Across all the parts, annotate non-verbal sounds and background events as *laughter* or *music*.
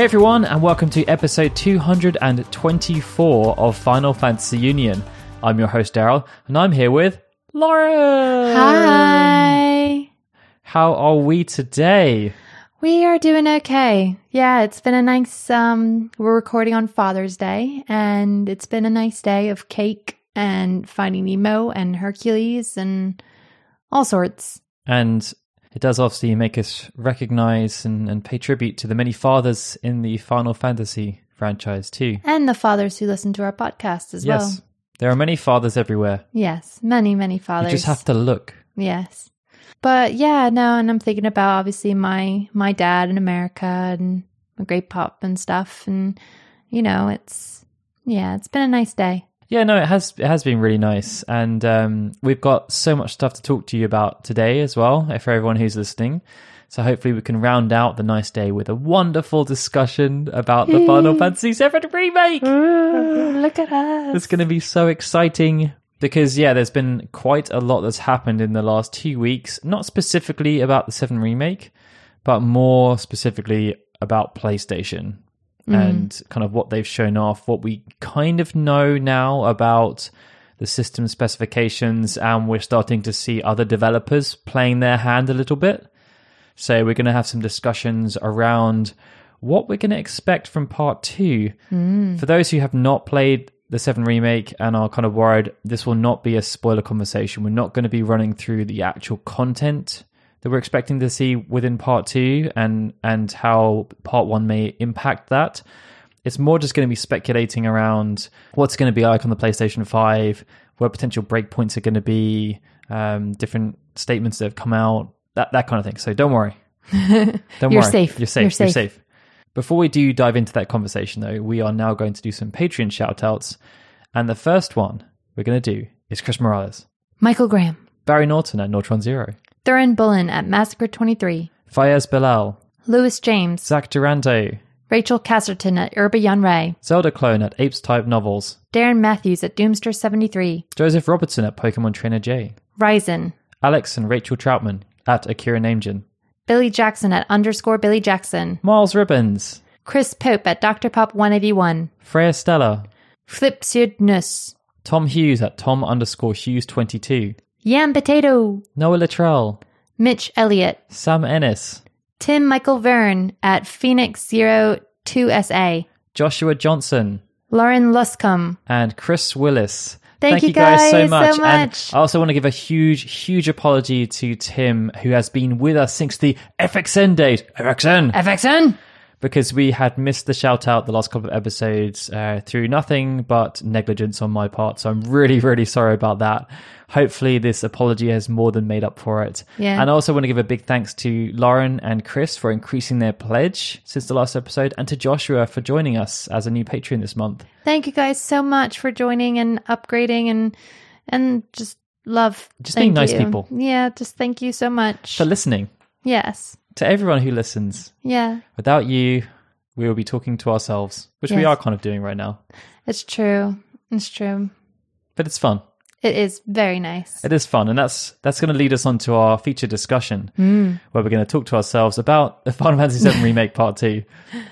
Hey everyone, and welcome to episode 224 of Final Fantasy Union. I'm your host Daryl, and I'm here with Lauren. Hi. How are we today? We are doing okay. Yeah, it's been a nice um we're recording on Father's Day and it's been a nice day of cake and finding Nemo and Hercules and all sorts. And it does obviously make us recognize and, and pay tribute to the many fathers in the Final Fantasy franchise too. And the fathers who listen to our podcast as yes, well. there are many fathers everywhere. Yes, many, many fathers. You just have to look. Yes. But yeah, no, and I'm thinking about obviously my my dad in America and my great pop and stuff and you know, it's yeah, it's been a nice day. Yeah, no, it has it has been really nice, and um, we've got so much stuff to talk to you about today as well. For everyone who's listening, so hopefully we can round out the nice day with a wonderful discussion about the Final Fantasy VII remake. Ooh, look at us. It's going to be so exciting because yeah, there's been quite a lot that's happened in the last two weeks. Not specifically about the Seven remake, but more specifically about PlayStation Mm-hmm. and kind of what they've shown off. What we kind of know now about the system specifications, and we're starting to see other developers playing their hand a little bit. So we're going to have some discussions around what we're going to expect from part two. Mm. For those who have not played the 7 remake and are kind of worried, this will not be a spoiler conversation. We're not going to be running through the actual content that we're expecting to see within part two and, and how part one may impact that. It's more just going to be speculating around what's going to be like on the PlayStation 5, where potential breakpoints are going to be, um, different statements that have come out, that, that kind of thing. So don't worry. *laughs* Don't You're worry. safe. You're safe. You're You're safe. safe. Before we do dive into that conversation, though, we are now going to do some Patreon shout outs. And the first one we're going to do is Chris Morales, Michael Graham, Barry Norton at Nortron Zero, Thurin Bullen at Massacre 23, Fayez Bilal, Lewis James, Zach Durando, Rachel Casterton at Urba Yunray, Zelda Clone at Apes Type Novels, Darren Matthews at Doomster 73, Joseph Robertson at Pokemon Trainer J, Ryzen, Alex and Rachel Troutman at Akira Namejin, Billy Jackson at underscore Billy Jackson, Miles Ribbons, Chris Pope at Dr. Pop 181, Freya Stella, Flip Nus, Tom Hughes at Tom underscore Hughes 22, Yam Potato, Noah Latrell, Mitch Elliott, Sam Ennis, Tim Michael Verne at Phoenix 02SA, Joshua Johnson, Lauren Luscombe, and Chris Willis. Thank you so guys so much. much. And I also want to give a huge, huge apology to Tim, who has been with us since the FXN date. FXN! FXN. Because we had missed the shout out the last couple of episodes uh, through nothing but negligence on my part. So I'm really, really sorry about that. Hopefully, this apology has more than made up for it. Yeah. And I also want to give a big thanks to Lauren and Chris for increasing their pledge since the last episode, and to Joshua for joining us as a new patron this month. Thank you guys so much for joining and upgrading and and just love. Just being nice you. people. Yeah, just thank you so much. For listening yes. To everyone who listens. Yeah, Without you, we will be talking to ourselves, which we are kind of doing right now. it's true. It's true. But it's fun. It is very nice. It is fun, and that's that's going to lead us on to our feature discussion, Hmm. where we're going to talk to ourselves about the *laughs* Final Fantasy VII Remake Part Two.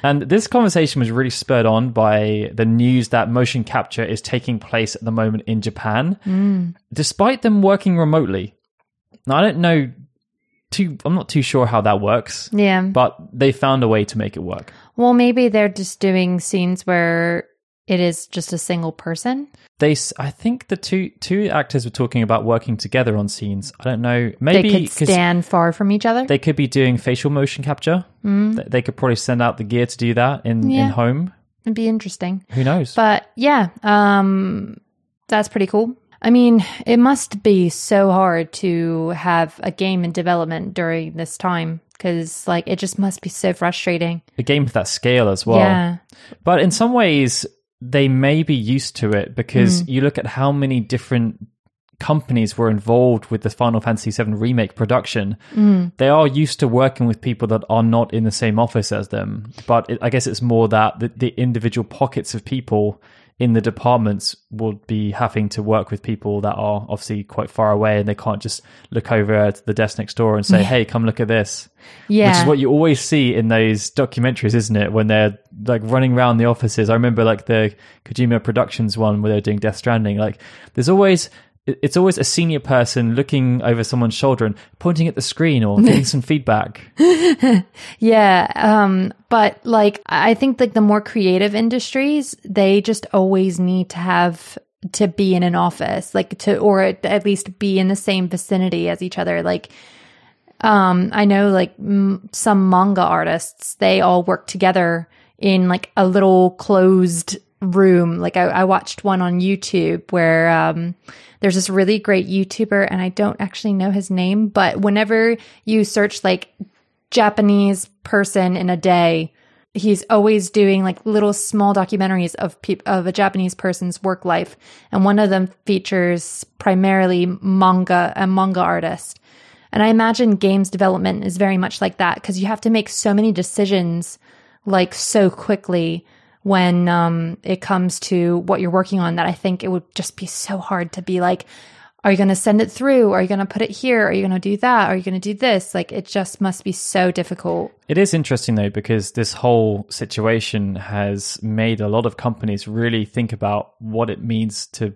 And this conversation was really spurred on by the news that motion capture is taking place at the moment in Japan, Hmm. despite them working remotely. Now, I don't know too. I'm not too sure how that works, Yeah. but they found a way to make it work. Well, maybe they're just doing scenes where it is just a single person. They, I think the two two actors were talking about working together on scenes. I don't know, maybe they could stand far from each other. they could be doing facial motion capture. Th- They could probably send out the gear to do that in, in home. It'd be interesting. Who knows? But yeah, um, that's pretty cool. I mean, it must be so hard to have a game in development during this time because, like, it just must be so frustrating. a game of that scale as well. yeah, But in some ways, they may be used to it because Hmm. you look at how many different companies were involved with the Final Fantasy VII remake production. Hmm. They are used to working with people that are not in the same office as them. But it, I guess it's more that the, the individual pockets of people in the departments would be having to work with people that are obviously quite far away and they can't just look over to the desk next door and say, Hey, come look at this. Yeah. Which is what you always see in those documentaries, isn't it? When they're like running around the offices. I remember like the Kojima Productions one where they're doing Death Stranding. Like there's always it's always a senior person looking over someone's shoulder and pointing at the screen or getting *laughs* some feedback. *laughs* Yeah, um, but like I think like the more creative industries, they just always need to have to be in an office, like to or at least be in the same vicinity as each other. Like, um, I know like m- some manga artists, they all work together in like a little closed room. Like I, I watched one on YouTube where um, there's this really great YouTuber, and I don't actually know his name, but whenever you search like Japanese person in a day. He's always doing like little small documentaries of peop- of a Japanese person's work life, and one of them features primarily manga a manga artist. And I imagine games development is very much like that because you have to make so many decisions like so quickly when um, it comes to what you're working on that I think it would just be so hard to be like, are you going to send it through? Are you going to put it here? Are you going to do that? Are you going to do this? Like, it just must be so difficult. It is interesting though, because this whole situation has made a lot of companies really think about what it means to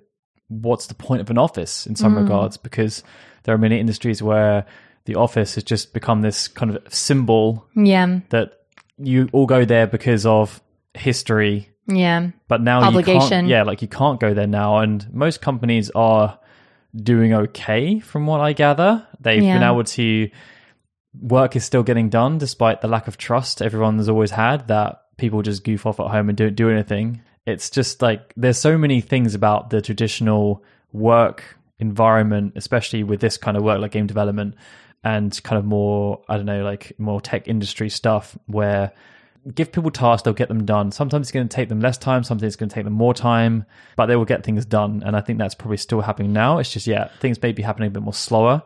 what's the point of an office in some regards, because there are many industries where the office has just become this kind of symbol Yeah. that you all go there because of history Yeah. but now you Obligation. can't yeah like you can't go there now and most companies are doing okay from what i gather they've been able to work is still getting done despite the lack of trust everyone's always had that people just goof off at home and don't do anything it's just like there's so many things about the traditional work environment especially with this kind of work like game development and kind of more i don't know like more tech industry stuff where give people tasks, they'll get them done. Sometimes it's going to take them less time, sometimes it's going to take them more time, but they will get things done. And I think that's probably still happening now. It's just, yeah, things may be happening a bit more slower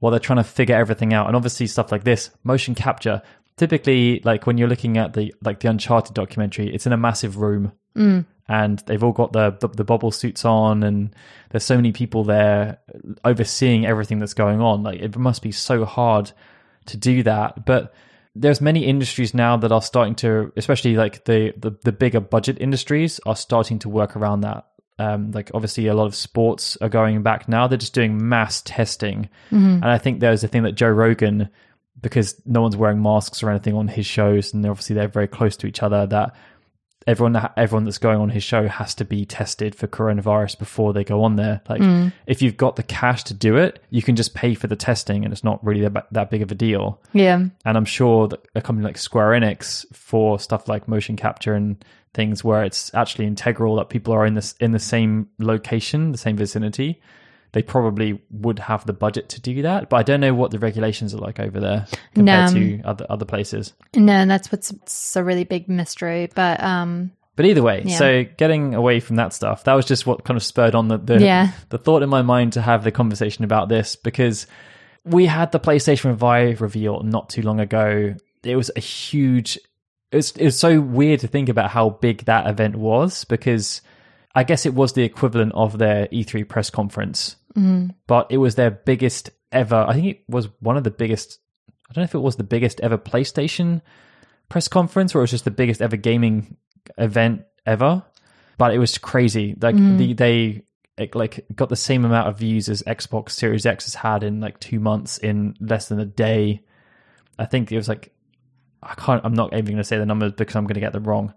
while they're trying to figure everything out. And obviously, stuff like this, motion capture, typically, like when you're looking at the like the Uncharted documentary, it's in a massive room. Mm. And they've all got the, the the bubble suits on, and there's so many people there overseeing everything that's going on. Like it must be so hard to do that. But there's many industries now that are starting to, especially like the the, the bigger budget industries, are starting to work around that. Um, like obviously, a lot of sports are going back now. They're just doing mass testing, and I think there's a thing that Joe Rogan, because no one's wearing masks or anything on his shows, and obviously they're very close to each other. That everyone everyone that's going on his show has to be tested for coronavirus before they go on there. Like hmm. if you've got the cash to do it, you can just pay for the testing, and it's not really that, that big of a deal. Yeah. And I'm sure that a company like Square Enix for stuff like motion capture and things where it's actually integral that people are in this in the same location, the same vicinity, they probably would have the budget to do that. But I don't know what the regulations are like over there compared No. to other other places. No, and that's what's a really big mystery. But um, But either way, Yeah. so getting away from that stuff, that was just what kind of spurred on the the, Yeah. the thought in my mind to have the conversation about this because we had the PlayStation 5 reveal not too long ago. It was a huge it was, it was so weird to think about how big that event was because I guess it was the equivalent of their E3 press conference, Mm. but it was their biggest ever. I think it was one of the biggest. I don't know if it was the biggest ever PlayStation press conference or it was just the biggest ever gaming event ever. But it was crazy. Like mm. the, they it, like got the same amount of views as Xbox Series X has had in like two months in less than a day. I think it was like I can't. I'm not even going to say the numbers because I'm going to get them wrong.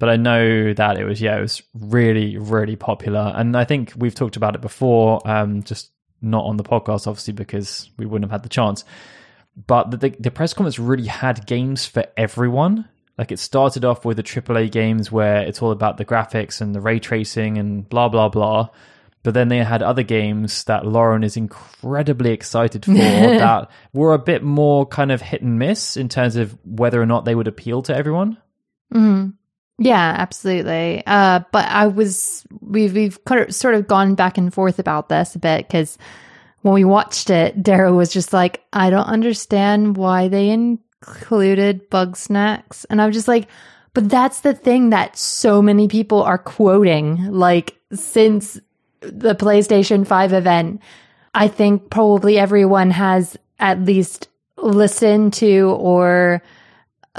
But I know that it was yeah, it was really really popular, and I think we've talked about it before. Um, just not on the podcast, obviously, because we wouldn't have had the chance. But the, the, the press conference really had games for everyone. Like it started off with the AAA games where it's all about the graphics and the ray tracing and blah blah blah. But then they had other games that Lauren is incredibly excited for *laughs* that were a bit more kind of hit and miss in terms of whether or not they would appeal to everyone. Yeah, absolutely. Uh, but I was we've we've sort of gone back and forth about this a bit because when we watched it, Daryl was just like, I don't understand why they included Bugsnax, and I'm just like, But that's the thing that so many people are quoting. Like since the PlayStation 5 event, I think probably everyone has at least listened to or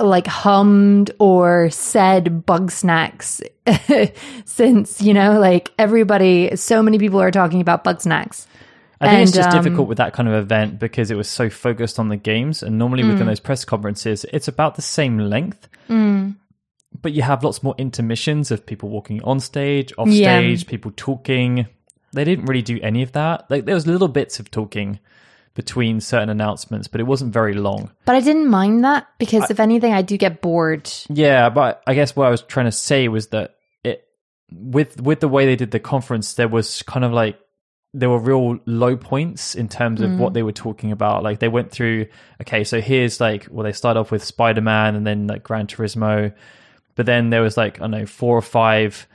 like hummed or said Bugsnax *laughs* since, you know, like everybody, so many people are talking about Bugsnax. I think it's just um, difficult with that kind of event because it was so focused on the games. And normally Mm. within those press conferences, it's about the same length. Mm. But you have lots more intermissions of people walking on stage, off Yeah. stage, people talking. They didn't really do any of that. Like there was little bits of talking between certain announcements, but it wasn't very long. But I didn't mind that because if anything, I do get bored. Yeah, but I guess what I was trying to say was that it with with the way they did the conference, there was kind of like there were real low points in terms of what mm. they were talking about. Like they went through, okay, so here's like well, they start off with Spider Man and then like Gran Turismo, but then there was like I don't know four or five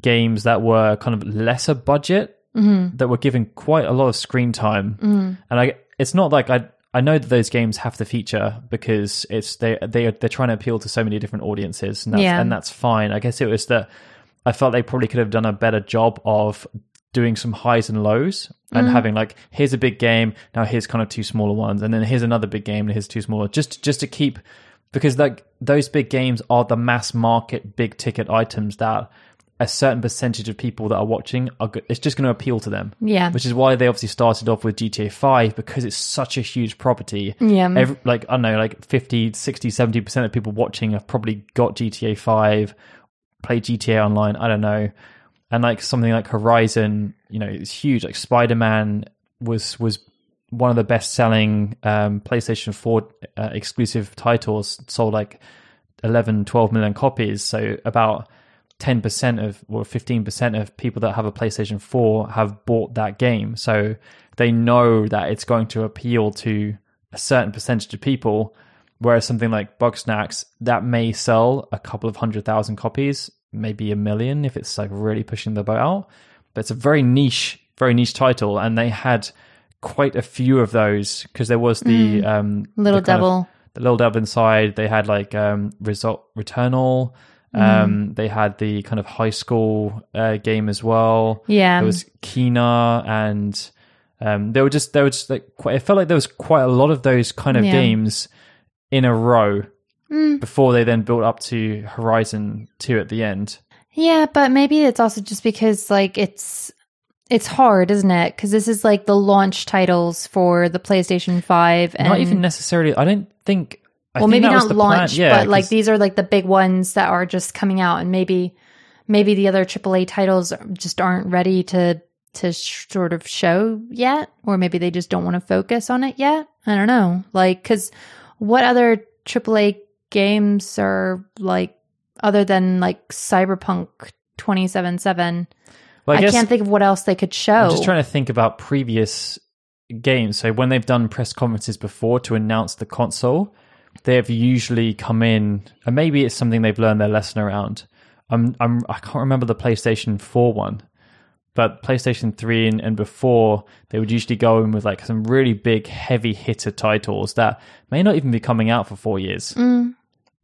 games that were kind of lesser budget mm-hmm. that were given quite a lot of screen time, mm. and I it's not like I. I know that those games have to feature because it's they they are, they're trying to appeal to so many different audiences, and that's, Yeah. and that's fine. I guess it was that I felt they probably could have done a better job of doing some highs and lows and mm-hmm. having like here's a big game now here's kind of two smaller ones and then here's another big game and here's two smaller just just to keep because like those big games are the mass market big ticket items that a certain percentage of people that are watching are go- it's just going to appeal to them. Yeah. which is why they obviously started off with GTA 5 because it's such a huge property. Yeah. Every, like I don't know like 50 60 70% of people watching have probably got GTA 5 played GTA online I don't know. And like something like Horizon you know it's huge. Like Spider-Man was was one of the best selling um, PlayStation 4 uh, exclusive titles sold like 11 12 million copies. So about 10% of or 15% of people that have a PlayStation 4 have bought that game. So they know that it's going to appeal to a certain percentage of people whereas something like Bugsnax that may sell a couple of hundred thousand copies maybe a million if it's like really pushing the boat out. But it's a very niche very niche title and they had quite a few of those because there was the um Little the kind of- Devil. the little devil inside. They had like um result returnal um they had the kind of high school uh, game as well Yeah. there was Kena and um there were just there was just like quite, it felt like there was quite a lot of those kind of Yeah. games in a row Mm. before they then built up to horizon 2 at the end Yeah, but maybe it's also just because like it's it's hard, isn't it? Because this is like the launch titles for the PlayStation Five, and not even necessarily i don't think I well, maybe not launch, yeah, but like these are like the big ones that are just coming out, and maybe maybe the other AAA titles just aren't ready to to sh- sort of show yet, or maybe they just don't want to focus on it yet. I don't know, like because what other AAA games are like other than like Cyberpunk twenty seven seven? well, I, guess- can't think of what else they could show. I'm just trying to think about previous games. So when they've done press conferences before to announce the console, they have usually come in, and maybe it's something they've learned their lesson around. I'm, I'm, I can't remember the PlayStation 4 one, but PlayStation 3 and, and before, they would usually go in with like some really big, heavy hitter titles that may not even be coming out for four years Mm,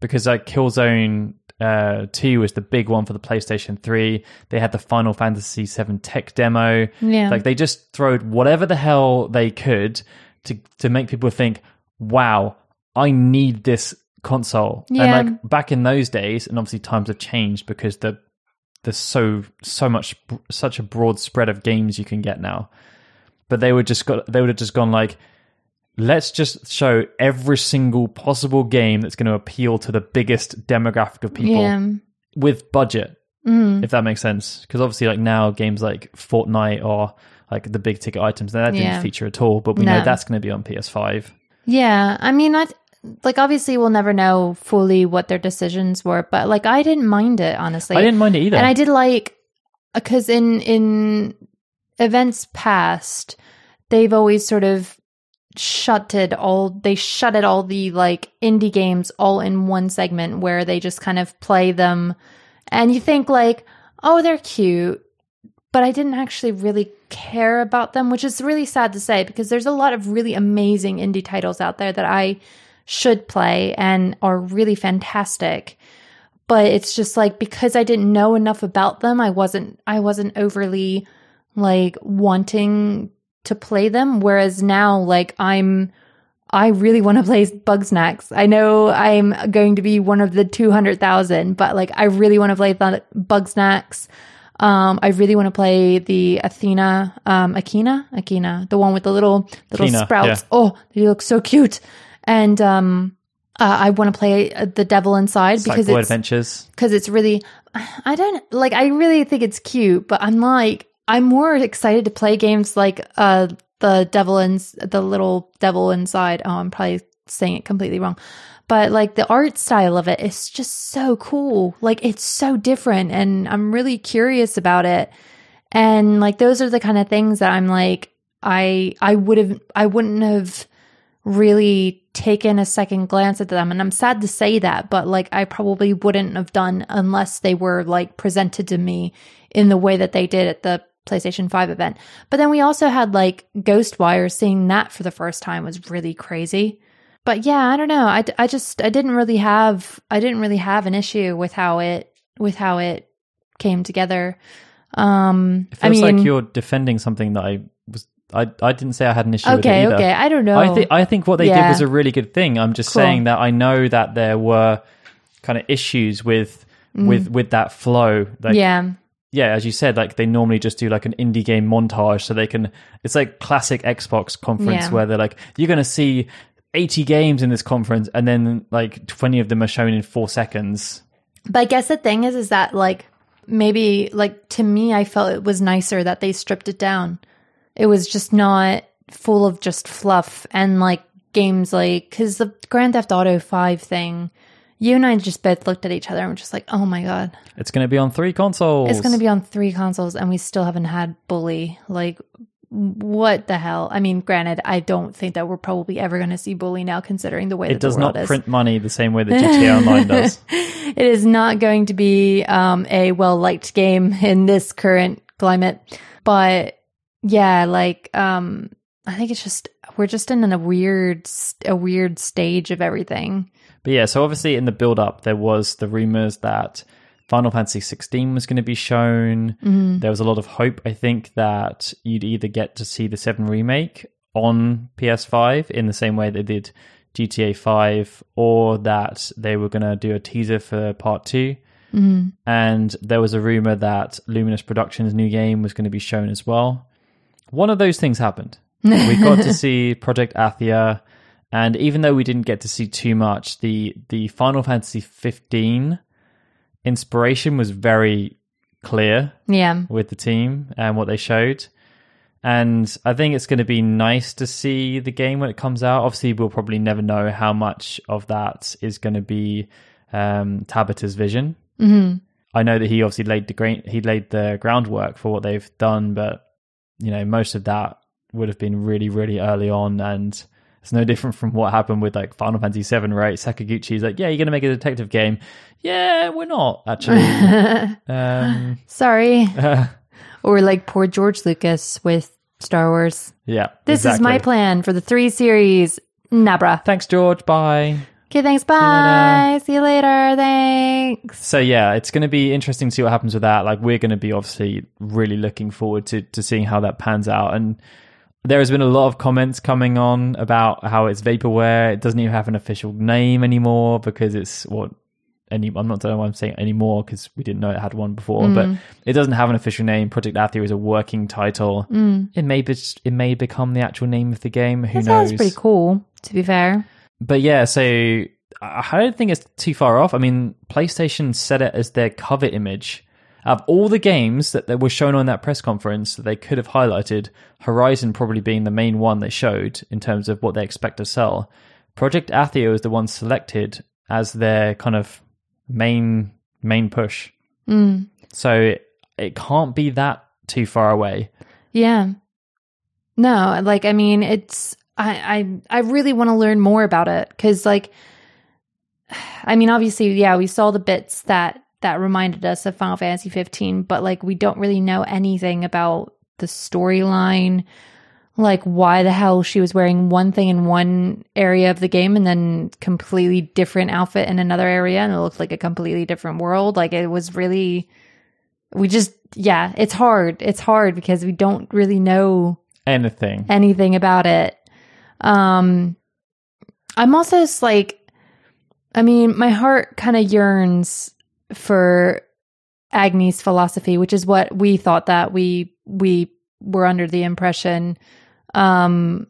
because like Killzone uh, 2 was the big one for the PlayStation 3. They had the Final Fantasy 7 tech demo. yeah, Like they just throwed whatever the hell they could to to make people think, "Wow, I need this console." Yeah. And like back in those days, and obviously times have changed because the there's so so much such a broad spread of games you can get now. But they would just got they would have just gone like let's just show every single possible game that's going to appeal to the biggest demographic of people yeah. with budget Mm. if that makes sense. Because obviously, like now, games like Fortnite or like the big ticket items that didn't feature at all. But we know that's going to be on PS5. Yeah, I mean, I like obviously we'll never know fully what their decisions were, but like I didn't mind it honestly. I didn't mind it either. and I did like because in in events past, they've always sort of shutted all they shutted all the like indie games all in one segment where they just kind of play them, and you think like, oh, they're cute. But I didn't actually really care about them, which is really sad to say because there's a lot of really amazing indie titles out there that I should play and are really fantastic. but it's just like because I didn't know enough about them, I wasn't I wasn't overly like wanting to play them. Whereas now, like I'm I really want to play Bugsnax. I know I'm going to be one of the 200,000, but like I really want to play th- Bugsnax. Um, I really want to play the Athena, um, Akina, Akina, the one with the little, little Kena, sprouts. yeah. Oh, they look so cute. And, um, uh, I want to play uh, the devil inside because it's, Adventures. because it's really I don't like I really think it's cute, but I'm like I'm more excited to play games like uh the devil and the little devil inside. Oh, I'm probably saying it completely wrong. But like the art style of it is just so cool. Like it's so different and I'm really curious about it. And like those are the kind of things that I'm like I I would have I wouldn't have really taken a second glance at them and I'm sad to say that but like I probably wouldn't have done unless they were like presented to me in the way that they did at the PlayStation 5 event. But then we also had like Ghostwire seeing that for the first time was really crazy. But yeah, I don't know. I, I just I didn't really have I didn't really have an issue with how it with how it came together. Um It I feels mean like you're defending something that I. I, I didn't say I had an issue with it Okay, either. okay. I don't know. I think I think what they did was a really good thing. I'm just Cool. saying that I know that there were kind of issues with with with that flow. Like, Mm. yeah. yeah, as you said, like they normally just do like an indie game montage, so they can. It's like classic Xbox conference Yeah. where they're like, you're going to see 80 games in this conference, and then like 20 of them are shown in four seconds. But I guess the thing is, is that like maybe like to me, I felt it was nicer that they stripped it down. It was just not full of just fluff and like games like because the Grand Theft Auto Five thing, you and I just both looked at each other and were just like, oh my god, It's going to be on three consoles. it's going to be on three consoles and we still haven't had Bully. Like, what the hell? I mean, granted, I don't think that we're probably ever going to see Bully now, considering the way It does not is. print money the same way that *laughs* GTA Online does. it is not going to be um, a well liked game in this current climate. But yeah, like um, I think it's just we're just in a weird a weird stage of everything. But yeah, so obviously in the build up, there was the rumors that Final Fantasy 16 was going to be shown. There was a lot of hope, I think, that you'd either get to see the 7 remake on PS5 in the same way they did GTA 5, or that they were going to do a teaser for part 2. And there was a rumor that Luminous Productions' new game was going to be shown as well. One of those things happened. we got to *laughs* see Project Athia, and even though we didn't get to see too much, the the Final Fantasy 15 inspiration was very clear Yeah, with the team and what they showed. And I think it's going to be nice to see the game when it comes out. Obviously, we'll probably never know how much of that is going to be um, Tabata's vision. hmm I know that he obviously laid the gra- he laid the groundwork for what they've done, but you know most of that would have been really really early on, and it's no different from what happened with like Final Fantasy VII, right? Sakaguchi's like, yeah, you're gonna make a detective game. Yeah, we're not actually. *laughs* um, sorry. *laughs* or like poor George Lucas with Star Wars. yeah, This is my plan for the three series. Nabra. Thanks, George. Bye. Okay, thanks. Bye. See you later. Thanks. So yeah, it's going to be interesting to see what happens with that. Like we're going to be obviously really looking forward to to seeing how that pans out. And there has been a lot of comments coming on about how it's vaporware. It doesn't even have an official name anymore because it's what any. I'm not don't why I'm saying anymore because we didn't know it had one before, but mm. it doesn't have an official name. Project Athia is a working title. Mm. It may be it may become the actual name of the game. Who That knows? sounds pretty cool, to be fair. But yeah, so I don't think it's too far off. I mean, PlayStation set it as their cover image. Of all the games that, that were shown on that press conference that they could have highlighted, Horizon probably being the main one they showed in terms of what they expect to sell. Project Athia is the one selected as their kind of main main push. Mm. So it, it can't be that too far away. Yeah. No, like I mean, it's I I I really want to learn more about it because like I mean, obviously, yeah, we saw the bits that that reminded us of Final Fantasy 15, but like we don't really know anything about the storyline. like why the hell she was wearing one thing in one area of the game and then completely different outfit in another area and it looked like a completely different world. Like it was really we just yeah, it's hard. It's hard because we don't really know Anything. anything about it. Um I'm also like I mean, my heart kind of yearns for Agni's philosophy, which is what we thought that we we were under the impression um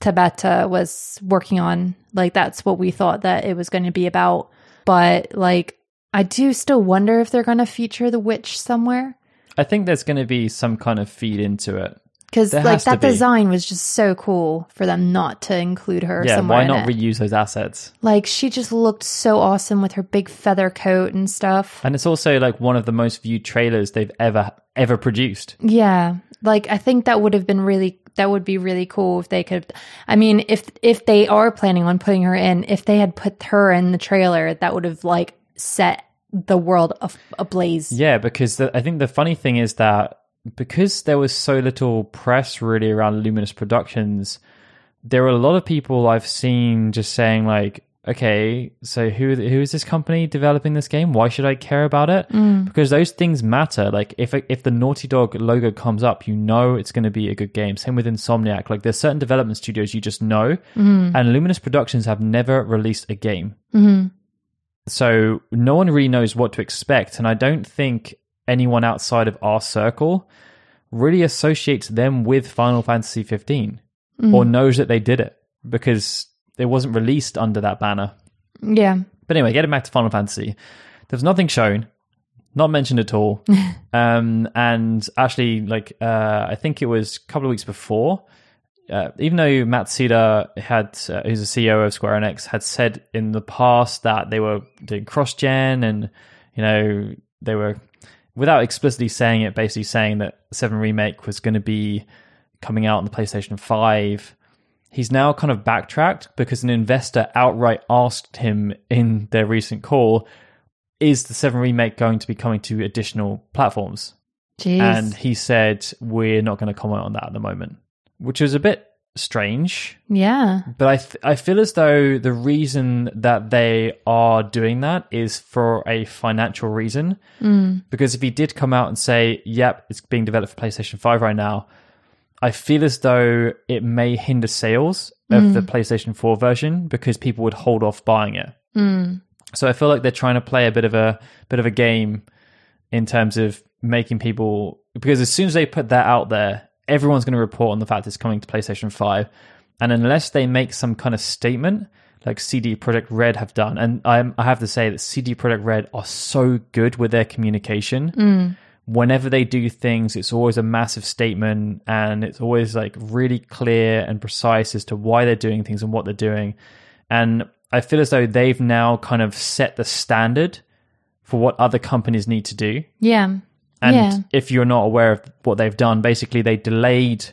Tabata was working on. Like that's what we thought that it was going to be about. But like I do still wonder if they're going to feature the witch somewhere I think there's going to be some kind of feed into it. Because like that be. design was just so cool for them not to include her yeah, somewhere why not reuse those assets? like she just looked so awesome with her big feather coat and stuff. And it's also like one of the most viewed trailers they've ever ever produced. Yeah. Like I think that would have been really that would be really cool if they could I mean if if they are planning on putting her in, if they had put her in the trailer, that would have like set the world ablaze. Yeah, because the, I think the funny thing is that because there was so little press really around Luminous Productions, there were a lot of people I've seen just saying like, okay, so who who is this company developing this game? Why should I care about it? Mm. Because those things matter. Like if if the Naughty Dog logo comes up, you know it's going to be a good game. Same with Insomniac. Like there's certain development studios you just know, mm-hmm. and Luminous Productions have never released a game. Mm-hmm. So no one really knows what to expect, and I don't think anyone outside of our circle really associates them with Final Fantasy 15 or knows that they did it because it wasn't released under that banner. Yeah. But anyway, getting back to Final Fantasy, there's nothing shown, not mentioned at all. *laughs* um, and actually, like uh, I think it was a couple of weeks before, uh, even though Matsuda had, uh, who's the CEO of Square Enix, had said in the past that they were doing cross-gen and you know they were, without explicitly saying it, basically saying that Seven Remake was going to be coming out on the PlayStation Five he's now kind of backtracked because an investor outright asked him in their recent call, is the 7 remake going to be coming to additional platforms? Jeez. And he said, we're not going to comment on that at the moment, which was a bit strange. yeah. But I, th- I feel as though the reason that they are doing that is for a financial reason. Mm. Because if he did come out and say, yep, it's being developed for PlayStation 5 right now, I feel as though it may hinder sales of mm. the PlayStation 4 version because people would hold off buying it. Mm. So I feel like they're trying to play a bit of a bit of a game in terms of making people because as soon as they put that out there, everyone's going to report on the fact it's coming to PlayStation 5. And unless they make some kind of statement like CD Projekt Red have done, and I'm, I have to say that CD Projekt Red are so good with their communication. Mm. Whenever they do things, it's always a massive statement and it's always like really clear and precise as to why they're doing things and what they're doing. And I feel as though they've now kind of set the standard for what other companies need to do. Yeah. And Yeah. if you're not aware of what they've done, basically they delayed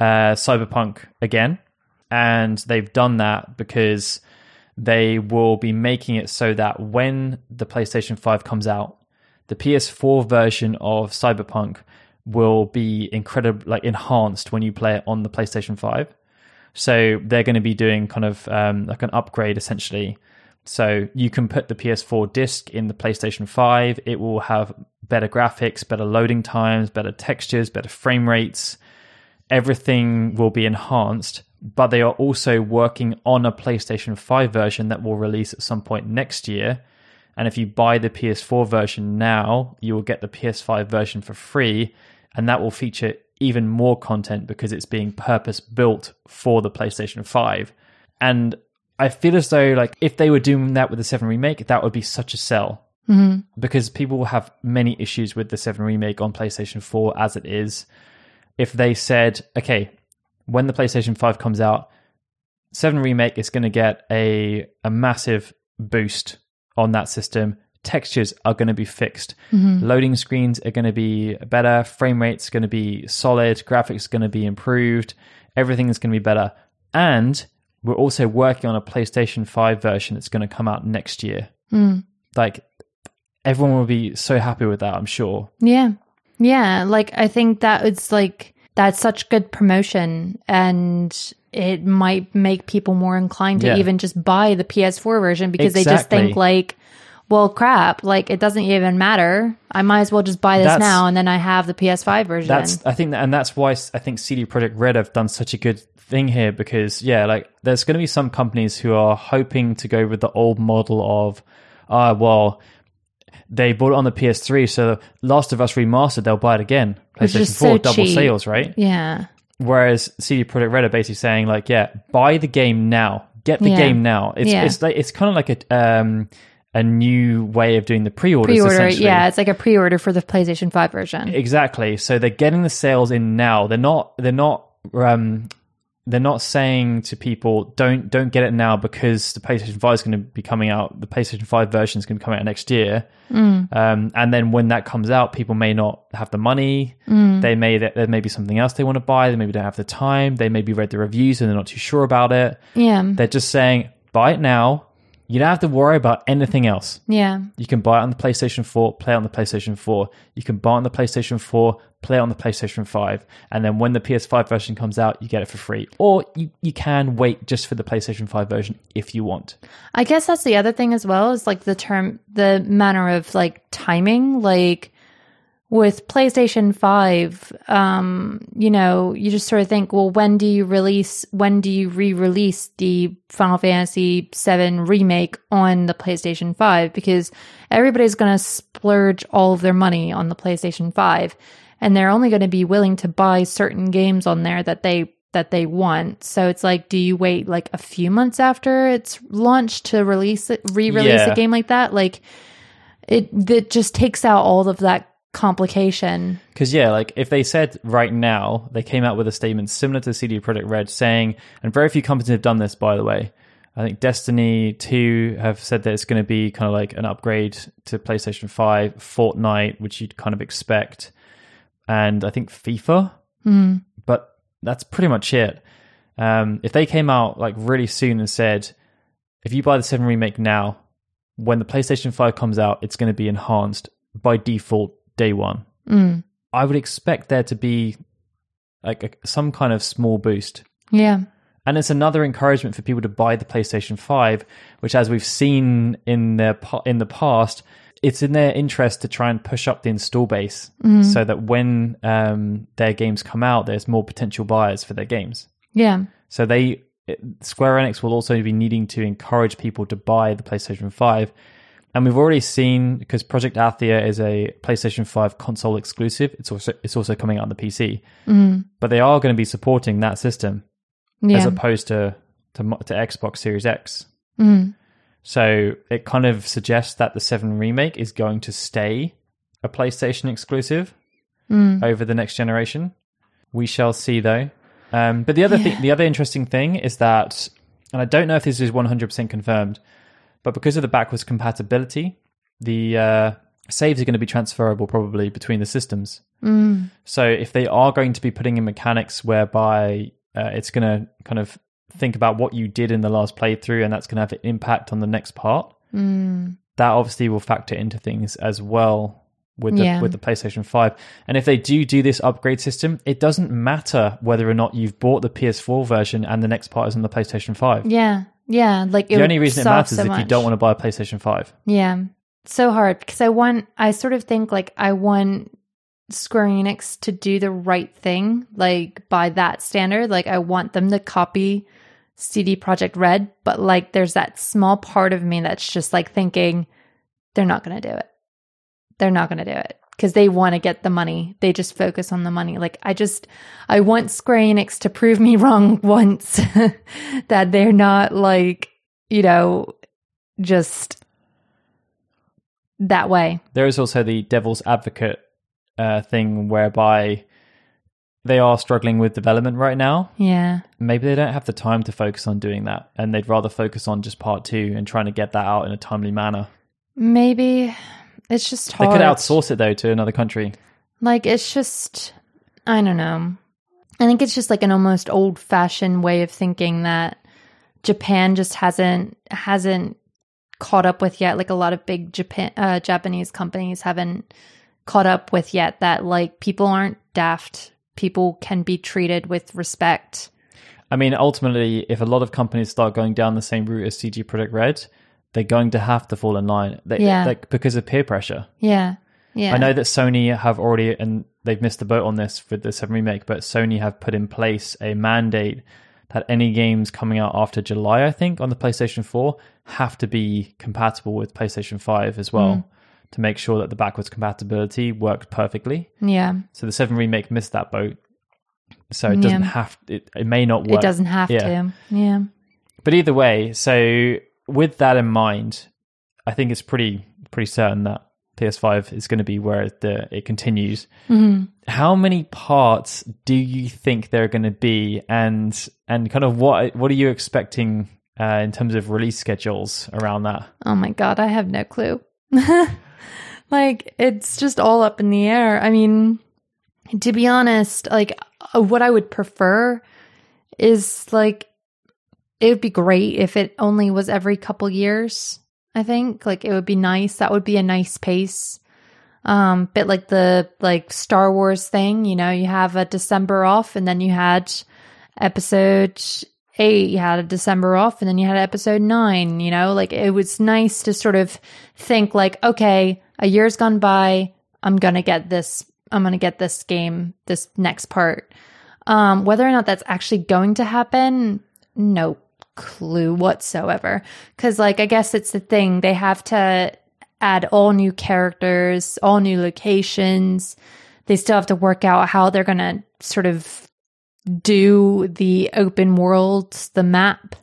uh, Cyberpunk again, and they've done that because they will be making it so that when the PlayStation 5 comes out, the PS4 version of Cyberpunk will be incredible, like enhanced when you play it on the PlayStation 5. So they're going to be doing kind of um, like an upgrade essentially. So you can put the PS4 disc in the PlayStation 5. It will have better graphics, better loading times, better textures, better frame rates. Everything will be enhanced, but they are also working on a PlayStation 5 version that will release at some point next year. And if you buy the PS4 version now, you will get the PS5 version for free, and that will feature even more content because it's being purpose built for the PlayStation 5. And I feel as though like if they were doing that with the 7 remake, that would be such a sell. Mm-hmm. Because people will have many issues with the 7 remake on PlayStation 4 as it is. If they said, okay, when the PlayStation 5 comes out, 7 remake is going to get a a massive boost on that system. Textures are going to be fixed. Mm-hmm. Loading screens are going to be better. Frame rate's are going to be solid. Graphics are going to be improved. Everything is going to be better. And we're also working on a PlayStation 5 version that's going to come out next year. Hmm. Like, everyone will be so happy with that, I'm sure. Yeah. Yeah. Like, I think that it's like, that's such good promotion and it might make people more inclined to Yeah. even just buy the PS4 version because they just think like, well, crap, like it doesn't even matter. I might as well just buy this That's- now and then I have the PS5 version. That's I think, that, and that's why I think CD Projekt Red have done such a good thing here because yeah, like there's going to be some companies who are hoping to go with the old model of, ah, well, they bought it on the PS3, so Last of Us remastered, they'll buy it again. PlayStation 4 so double cheap. sales, right? yeah. Whereas CD Projekt Red are basically saying like, yeah, buy the game now, get the Yeah. game now. It's Yeah. it's like it's kind of like a um a new way of doing the pre-orders. Pre-order, yeah, it's like a pre-order for the PlayStation 5 version. Exactly. So they're getting the sales in now. They're not. They're not. Um, they're not saying to people, "Don't don't get it now because the PlayStation Five is going to be coming out. The PlayStation Five version is going to coming out next year." Um, and then when that comes out, people may not have the money. They may there may be something else they want to buy. They maybe don't have the time. They maybe read the reviews and they're not too sure about it. yeah. They're just saying, "Buy it now." You don't have to worry about anything else. Yeah. You can buy it on the PlayStation 4, play it on the PlayStation 4. You can buy it on the PlayStation 4, play it on the PlayStation 5. And then when the PS5 version comes out, you get it for free. Or you, you can wait just for the PlayStation 5 version if you want. I guess that's the other thing as well is like the term, the manner of like timing. Like with PlayStation 5, um, you know, you just sort of think, well, when do you release, when do you re release the Final Fantasy 7 remake on the PlayStation 5? Because everybody's going to splurge all of their money on the PlayStation 5 and they're only going to be willing to buy certain games on there that they that they want. So it's like, do you wait like a few months after it's launched to release it, re-release Yeah. a game like that? Like it, that just takes out all of that complication. Because, yeah, like if they said right now, they came out with a statement similar to CD Projekt Red saying, and very few companies have done this, by the way. I think Destiny 2 have said that it's going to be kind of like an upgrade to PlayStation 5, Fortnite, which you'd kind of expect, and I think FIFA. But that's pretty much it. Um, if they came out like really soon and said, if you buy the 7 remake now, when the PlayStation 5 comes out, it's going to be enhanced by default day one. Mm. I would expect there to be like a, some kind of small boost. Yeah. And it's another encouragement for people to buy the PlayStation 5, which as we've seen in their in the past, it's in their interest to try and push up the install base so that when um, their games come out, there's more potential buyers for their games. Yeah. So they Square Enix will also be needing to encourage people to buy the PlayStation 5. And we've already seen because Project Athia is a PlayStation 5 console exclusive. It's also it's also coming out on the PC. But they are going to be supporting that system Yeah. as opposed to to, to Xbox Series X. Mhm. So it kind of suggests that the 7 remake is going to stay a PlayStation exclusive over the next generation. We shall see though. Um, but the other thing, the other interesting thing is that, and I don't know if this is 100% confirmed, but because of the backwards compatibility, the uh, saves are going to be transferable probably between the systems. Mm. So if they are going to be putting in mechanics whereby uh, it's going to kind of think about what you did in the last playthrough, and that's going to have an impact on the next part, Mm. that obviously will factor into things as well with the Yeah. with the PlayStation 5. And if they do do this upgrade system, it doesn't matter whether or not you've bought the PS4 version and the next part is on the PlayStation 5. Yeah. Yeah. Like The only reason it matters so is if you don't want to buy a PlayStation 5. Yeah. So hard because I want, I sort of think like I want Square Enix to do the right thing, like by that standard. Like I want them to copy CD Projekt Red, but like there's that small part of me that's just like thinking they're not going to do it. They're not going to do it because they want to get the money. They just focus on the money. Like I just, I want Square Enix to prove me *laughs* wrong once *laughs* that they're not like, you know, just that way. There is also the devil's advocate uh, thing whereby they are struggling with development right now. Yeah. Maybe they don't have the time to focus on doing that and they'd rather focus on just part two and trying to get that out in a timely manner. Maybe it's just hard. They could outsource it though to another country. Like it's just I don't know. I think it's just like an almost old fashioned way of thinking that Japan just hasn't hasn't caught up with yet. Like a lot of big Japan uh, Japanese companies haven't caught up with yet. That like people aren't daft people can be treated with respect. I mean, ultimately, if a lot of companies start going down the same route as CD Projekt Red, they're going to have to fall in line. They, Yeah. because of peer pressure. Yeah. Yeah. I know that Sony have already, and they've missed the boat on this with the 7 remake, but Sony have put in place a mandate that any games coming out after July, I think, on the PlayStation 4 have to be compatible with PlayStation 5 as well Mm. to make sure that the backwards compatibility worked perfectly. Yeah. So the 7 remake missed that boat. So it doesn't Yeah. have, it, it may not work. It doesn't have Yeah. to. Yeah. But either way, so with that in mind, I think it's pretty pretty certain that PS5 is going to be where the it continues. Mhm. How many parts do you think there are going to be, and and kind of what what are you expecting uh, in terms of release schedules around that? Oh my god, I have no clue. *laughs* like it's just all up in the air. I mean, to be honest, like uh, what I would prefer is like it would be great if it only was every couple years. I think like it would be nice. That would be a nice pace. Um, bit like the like Star Wars thing, you know, you have a December off and then you had episode eight, you had a December off and then you had episode nine, you know, like it was nice to sort of think like, okay, a year's gone by, I'm gonna get this, I'm gonna get this game, this next part. Um, whether or not that's actually going to happen, no clue whatsoever. Cause like, I guess it's the thing, they have to add all new characters, all new locations. They still have to work out how they're gonna sort of do the open worlds, the map.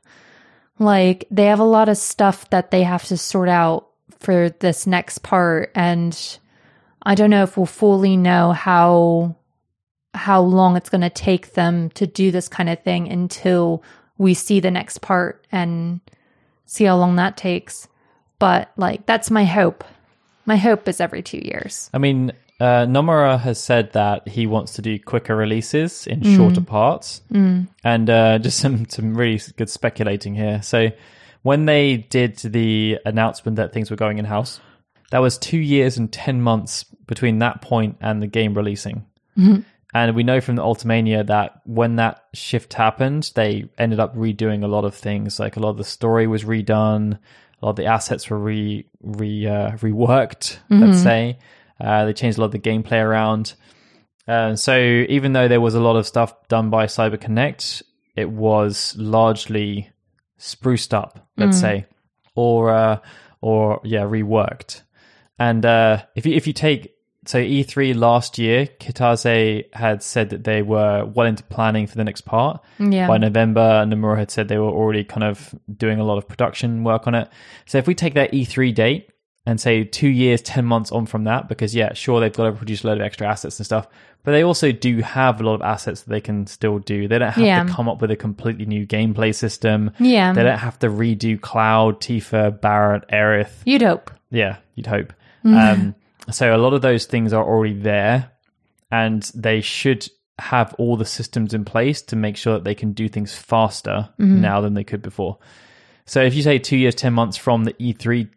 Like they have a lot of stuff that they have to sort out for this next part and I don't know if we'll fully know how how long it's going to take them to do this kind of thing until we see the next part and see how long that takes. But like that's my hope. My hope is every 2 years. I mean, uh, Nomura has said that he wants to do quicker releases in Mm. shorter parts, and uh, *laughs* just some some really good speculating here. So, when they did the announcement that things were going in house, that was two years and ten months between that point and the game releasing. And we know from the Ultimania that when that shift happened, they ended up redoing a lot of things. Like a lot of the story was redone, a lot of the assets were re re uh, reworked. Let's say uh, they changed a lot of the gameplay around. Uh, so even though there was a lot of stuff done by CyberConnect, it was largely spruced up, let's say, or uh, or yeah, reworked. And uh, if you if you take so E3 last year, Kitase had said that they were well into planning for the next part. Yeah. By November, Nomura had said they were already kind of doing a lot of production work on it. So if we take that E3 date and say two years, 10 months on from that, because yeah, sure, they've got to produce a load of extra assets and stuff, but they also do have a lot of assets that they can still do. They don't have Yeah. to come up with a completely new gameplay system. Yeah. They don't have to redo Cloud, Tifa, Barret, Aerith. You'd hope. Yeah, you'd hope. Um, so a lot of those things are already there, and they should have all the systems in place to make sure that they can do things faster mm-hmm. now than they could before. So if you say two years, ten months from the E3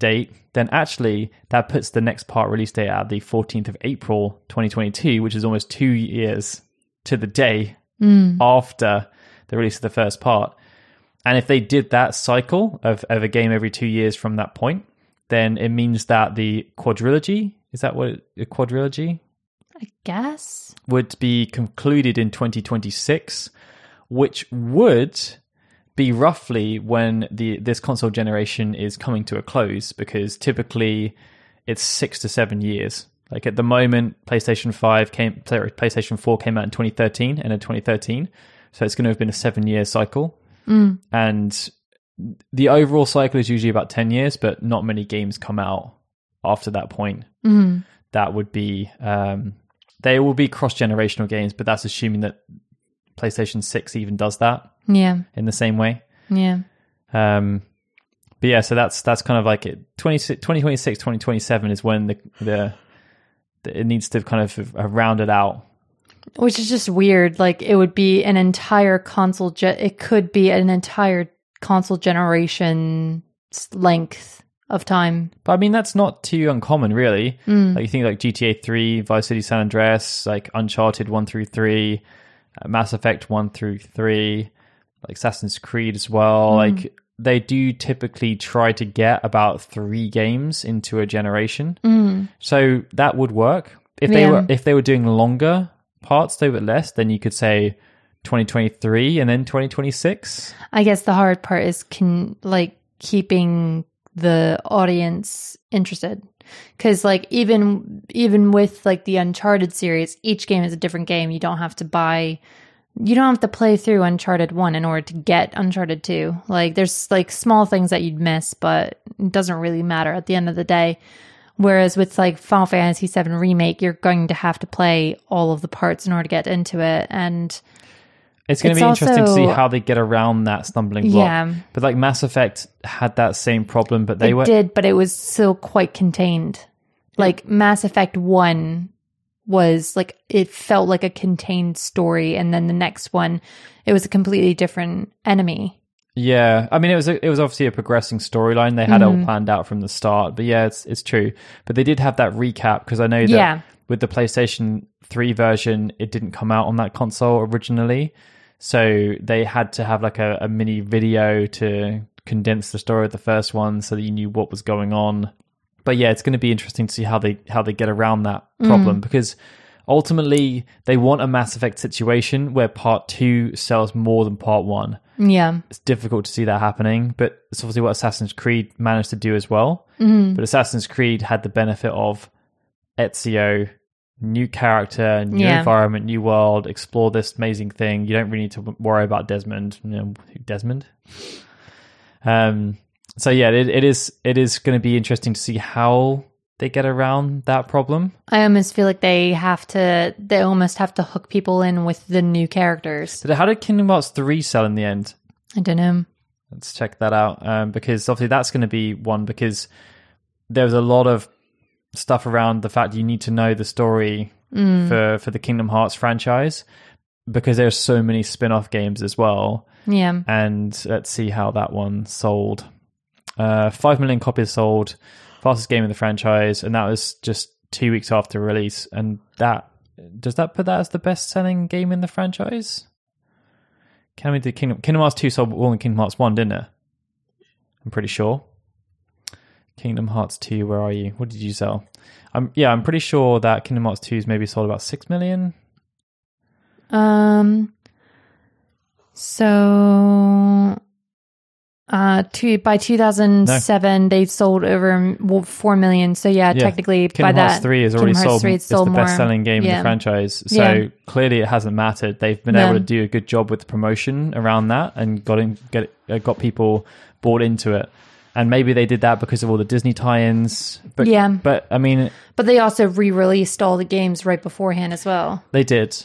date, then actually that puts the next part release date at the 14th of April 2022, which is almost two years to the day mm. after the release of the first part. And if they did that cycle of, of a game every two years from that point, then it means that the quadrilogy is that what a quadrilogy I guess. would be concluded in 2026, which would be roughly when the this console generation is coming to a close because typically it's 6 to 7 years. Like at the moment PlayStation 5 came sorry, PlayStation 4 came out in 2013 and in 2013. So it's going to have been a 7 year cycle. Mm. And the overall cycle is usually about 10 years, but not many games come out after that point. That would be, um, they will be cross generational games, but that's assuming that PlayStation 6 even does that Yeah. in the same way. Yeah. Um, but yeah, so that's that's kind of like it. 20, 2026, 2027 is when the, the, the it needs to kind of have rounded out. Which is just weird. Like it would be an entire console. Ge- it could be an entire console generation length of time. But I mean, that's not too uncommon, really. Mm. Like you think like GTA 3, Vice City San Andreas, like Uncharted 1 through 3, uh, Mass Effect 1 through 3, like Assassin's Creed as well. Mm. Like they do typically try to get about three games into a generation. Mm. So that would work. If they Yeah. were if they were doing longer parts though, but less, then you could say 2023 and then 2026. I guess the hard part is can like keeping the audience interested. Cuz like even even with like the Uncharted series, each game is a different game. You don't have to buy you don't have to play through Uncharted 1 in order to get Uncharted 2. Like there's like small things that you'd miss, but it doesn't really matter at the end of the day. Whereas with like Final Fantasy 7 remake, you're going to have to play all of the parts in order to get into it and It's going to be interesting to see how they get around that stumbling block. Yeah. But like Mass Effect had that same problem, but they it were did, but it was still quite contained. Like Mass Effect 1 was like it felt like a contained story and then the next one it was a completely different enemy. Yeah, I mean it was a, it was obviously a progressing storyline. They had it Mm-hmm. all planned out from the start. But yeah, it's it's true. But they did have that recap because I know that Yeah. with the PlayStation 3 version, it didn't come out on that console originally. So they had to have like a, a mini video to condense the story of the first one so that you knew what was going on. But yeah, it's going to be interesting to see how they how they get around that Mm. problem because ultimately they want a Mass Effect situation where part 2 sells more than part 1 Yeah. it's difficult to see that happening, but it's obviously what Assassin's Creed managed to do as well. Mm-hmm. But Assassin's Creed had the benefit of Ezio, new character, new Yeah. environment, new world, explore this amazing thing. You don't really need to worry about Desmond. You know, Desmond. Um. So yeah, it, it is. It is going to be interesting to see how they get around that problem. I almost feel like they have to they almost have to hook people in with the new characters. So how did Kingdom Hearts three sell in the end? I don't know. Let's check that out um, because obviously that's going to be one because there's a lot of stuff around the fact you need to know the story for for the Kingdom Hearts franchise because there's so many spin-off games as well. Yeah. And let's see how that one sold. Uh, Five million copies sold, fastest game in the franchise, and that was just two weeks after release. And that does that put that as the best-selling game in the franchise? Can we do Kingdom Kingdom Hearts two sold more than Kingdom Hearts one, didn't it? I'm pretty sure. Kingdom Hearts two, where are you? What did you sell? I'm yeah, I'm pretty sure that Kingdom Hearts two's maybe sold about six million. Um so uh two by 2007 they sold over well, 4 million. So yeah, Yeah. technically Kingdom by Hearts that three has Kingdom already Hearts sold. 3 It's sold the more. best-selling game in the franchise. So Yeah. clearly, it hasn't mattered. They've been No. able to do a good job with the promotion around that and got in, get uh, got people bought into it. And maybe they did that because of all the Disney tie-ins. But Yeah. but I mean, But they also re-released all the games right beforehand as well, they did.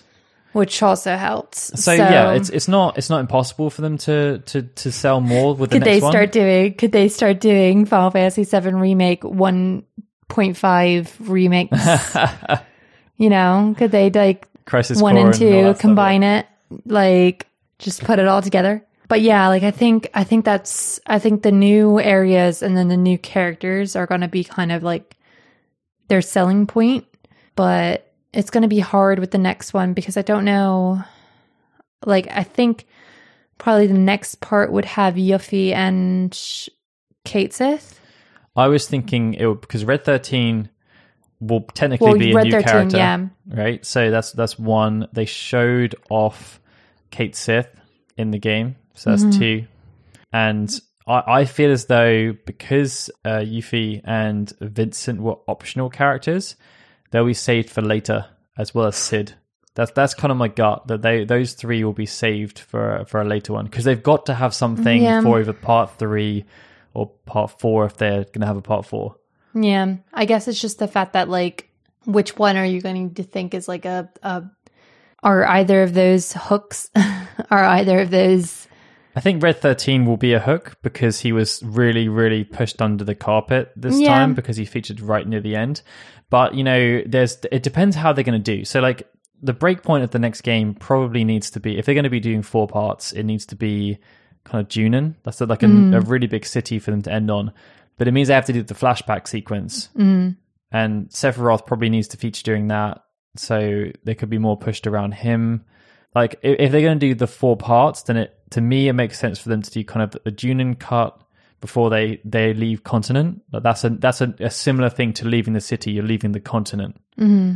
which also helps. So, yeah, it's it's not it's not impossible for them to to to sell more with the could next they one. start doing could they start doing Final Fantasy 7 remake 1.5 remakes? *laughs* you know, could they like Crisis 1 Core and all 2 that stuff, combine it like just put it all together? But yeah, like I think I think that's I think the new areas and then the new characters are going to be kind of like their selling point, but it's going to be hard with the next one because I don't know like I think probably the next part would have Yuffie and Cait Sith. I was thinking it would because Red Thirteen will technically Well, be a Red new 13, character, yeah. right? So that's that's one. They showed off Cait Sith in the game, so that's Mm-hmm. two. And I, I feel as though because uh, Yuffie and Vincent were optional characters, they'll be saved for later, as well as Cid. That's that's kind of my gut that they those three will be saved for for a later one because they've got to have something Yeah. for either part three or part four if they're going to have a part four. Yeah, I guess it's just the fact that like, which one are you going to think is like a, a are either of those hooks? *laughs* are either of those? I think Red 13 will be a hook because he was really, really pushed under the carpet this Yeah. time because he featured right near the end. But, you know, there's it depends how they're going to do. So, like, the break point of the next game probably needs to be, if they're going to be doing four parts, it needs to be kind of Junon. That's like a, a really big city for them to end on. but it means they have to do the flashback sequence, Mm. and Sephiroth probably needs to feature during that, so they could be more pushed around him. Like if they're going to do the four parts, then it to me it makes sense for them to do kind of a Junon cut before they they leave continent. But that's a that's a, a similar thing to leaving the city. You're leaving the continent. hmm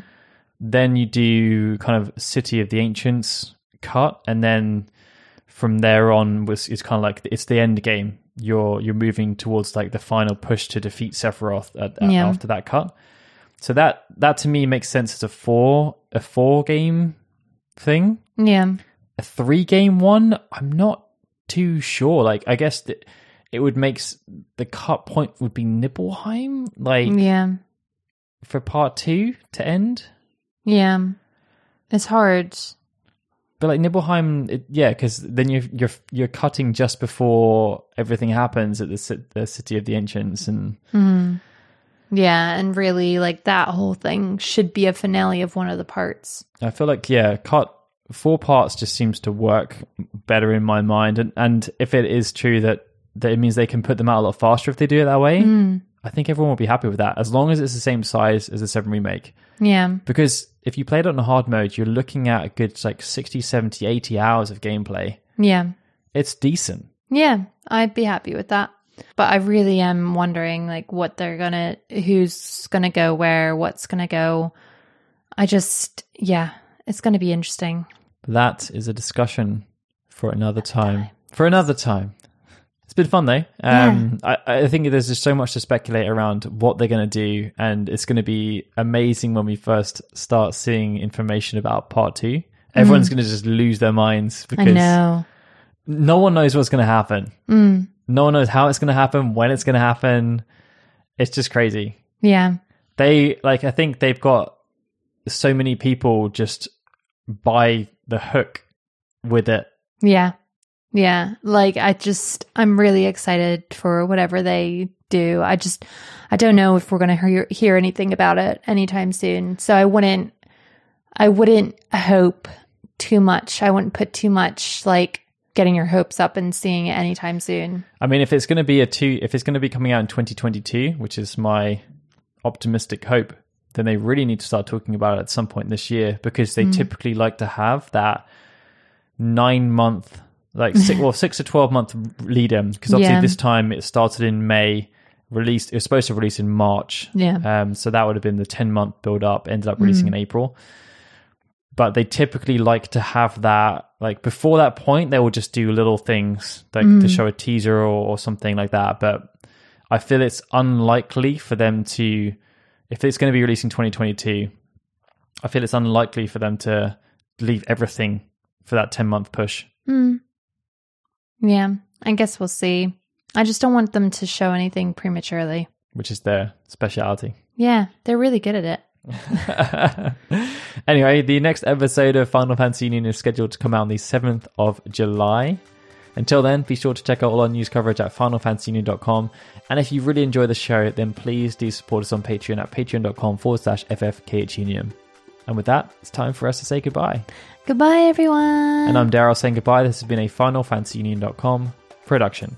Then you do kind of City of the Ancients cut, and then from there on was is kind of like it's the end game. You're you're moving towards like the final push to defeat Sephiroth at, at- Yeah. after that cut. So that that to me makes sense as a four a four game thing. Yeah. A three game one, I'm not too sure. Like I guess that it would make the cut point would be Nibelheim, like Yeah. for part two to end. Yeah. It's hard. But like Nibelheim, it, yeah, because then you're you're you're cutting just before everything happens at the the city of the ancients, and Mm. Yeah. And really, like, that whole thing should be a finale of one of the parts. I feel like yeah, cut four parts just seems to work better in my mind, and and if it is true that that it means they can put them out a lot faster if they do it that way, Mm. I think everyone will be happy with that as long as it's the same size as the seven remake. Yeah. Because if you play it on a hard mode, you're looking at a good like 60, 70, 80 hours of gameplay. Yeah. It's decent. Yeah. I'd be happy with that. But I really am wondering, like, what they're gonna, who's gonna go where, what's gonna go. I just, yeah, it's gonna be interesting. That is a discussion for another time. For another time. It's been fun though. Um, I, I think there's just so much to speculate around what they're going to do, and it's going to be amazing when we first start seeing information about part two. Everyone's going to just lose their minds. I because know. no one knows what's going to happen. Mm. No one knows how it's going to happen, when it's going to happen. It's just crazy. Yeah. They like, I think they've got so many people just by the hook with it Yeah. Yeah. Like I just I'm really excited for whatever they do. I just I don't know if we're going to hear hear anything about it anytime soon. So I wouldn't I wouldn't hope too much. I wouldn't put too much like getting your hopes up and seeing it anytime soon. I mean, if it's going to be a two, if it's going to be coming out in 2022, which is my optimistic hope, then they really need to start talking about it at some point this year because they hmm. typically like to have that nine month, like six, well, *laughs* six to 12 month lead in. Because obviously Yeah. this time it started in May, released, it was supposed to release in March. Yeah. Um, so that would have been the 10 month build up, ended up releasing in hmm. April. But they typically like to have that, like before that point, they will just do little things like to hmm. show a teaser or, or something like that. But I feel it's unlikely for them to, if it's going to be released in 2022, I feel it's unlikely for them to leave everything for that 10 month push. Mm. Yeah. I guess we'll see. I just don't want them to show anything prematurely. Which is their speciality. Yeah, they're really good at it. *laughs* anyway, the next episode of Final Fantasy Union is scheduled to come out on the 7th of July. Until then, be sure to check out all our news coverage at finalfantasyunion.com. And if you really enjoy the show, then please do support us on Patreon at patreon.com forward slash ffkhunion. And with that, it's time for us to say goodbye. Goodbye, everyone. And I'm Daryl saying goodbye. This has been a finalfantasyunion.com production.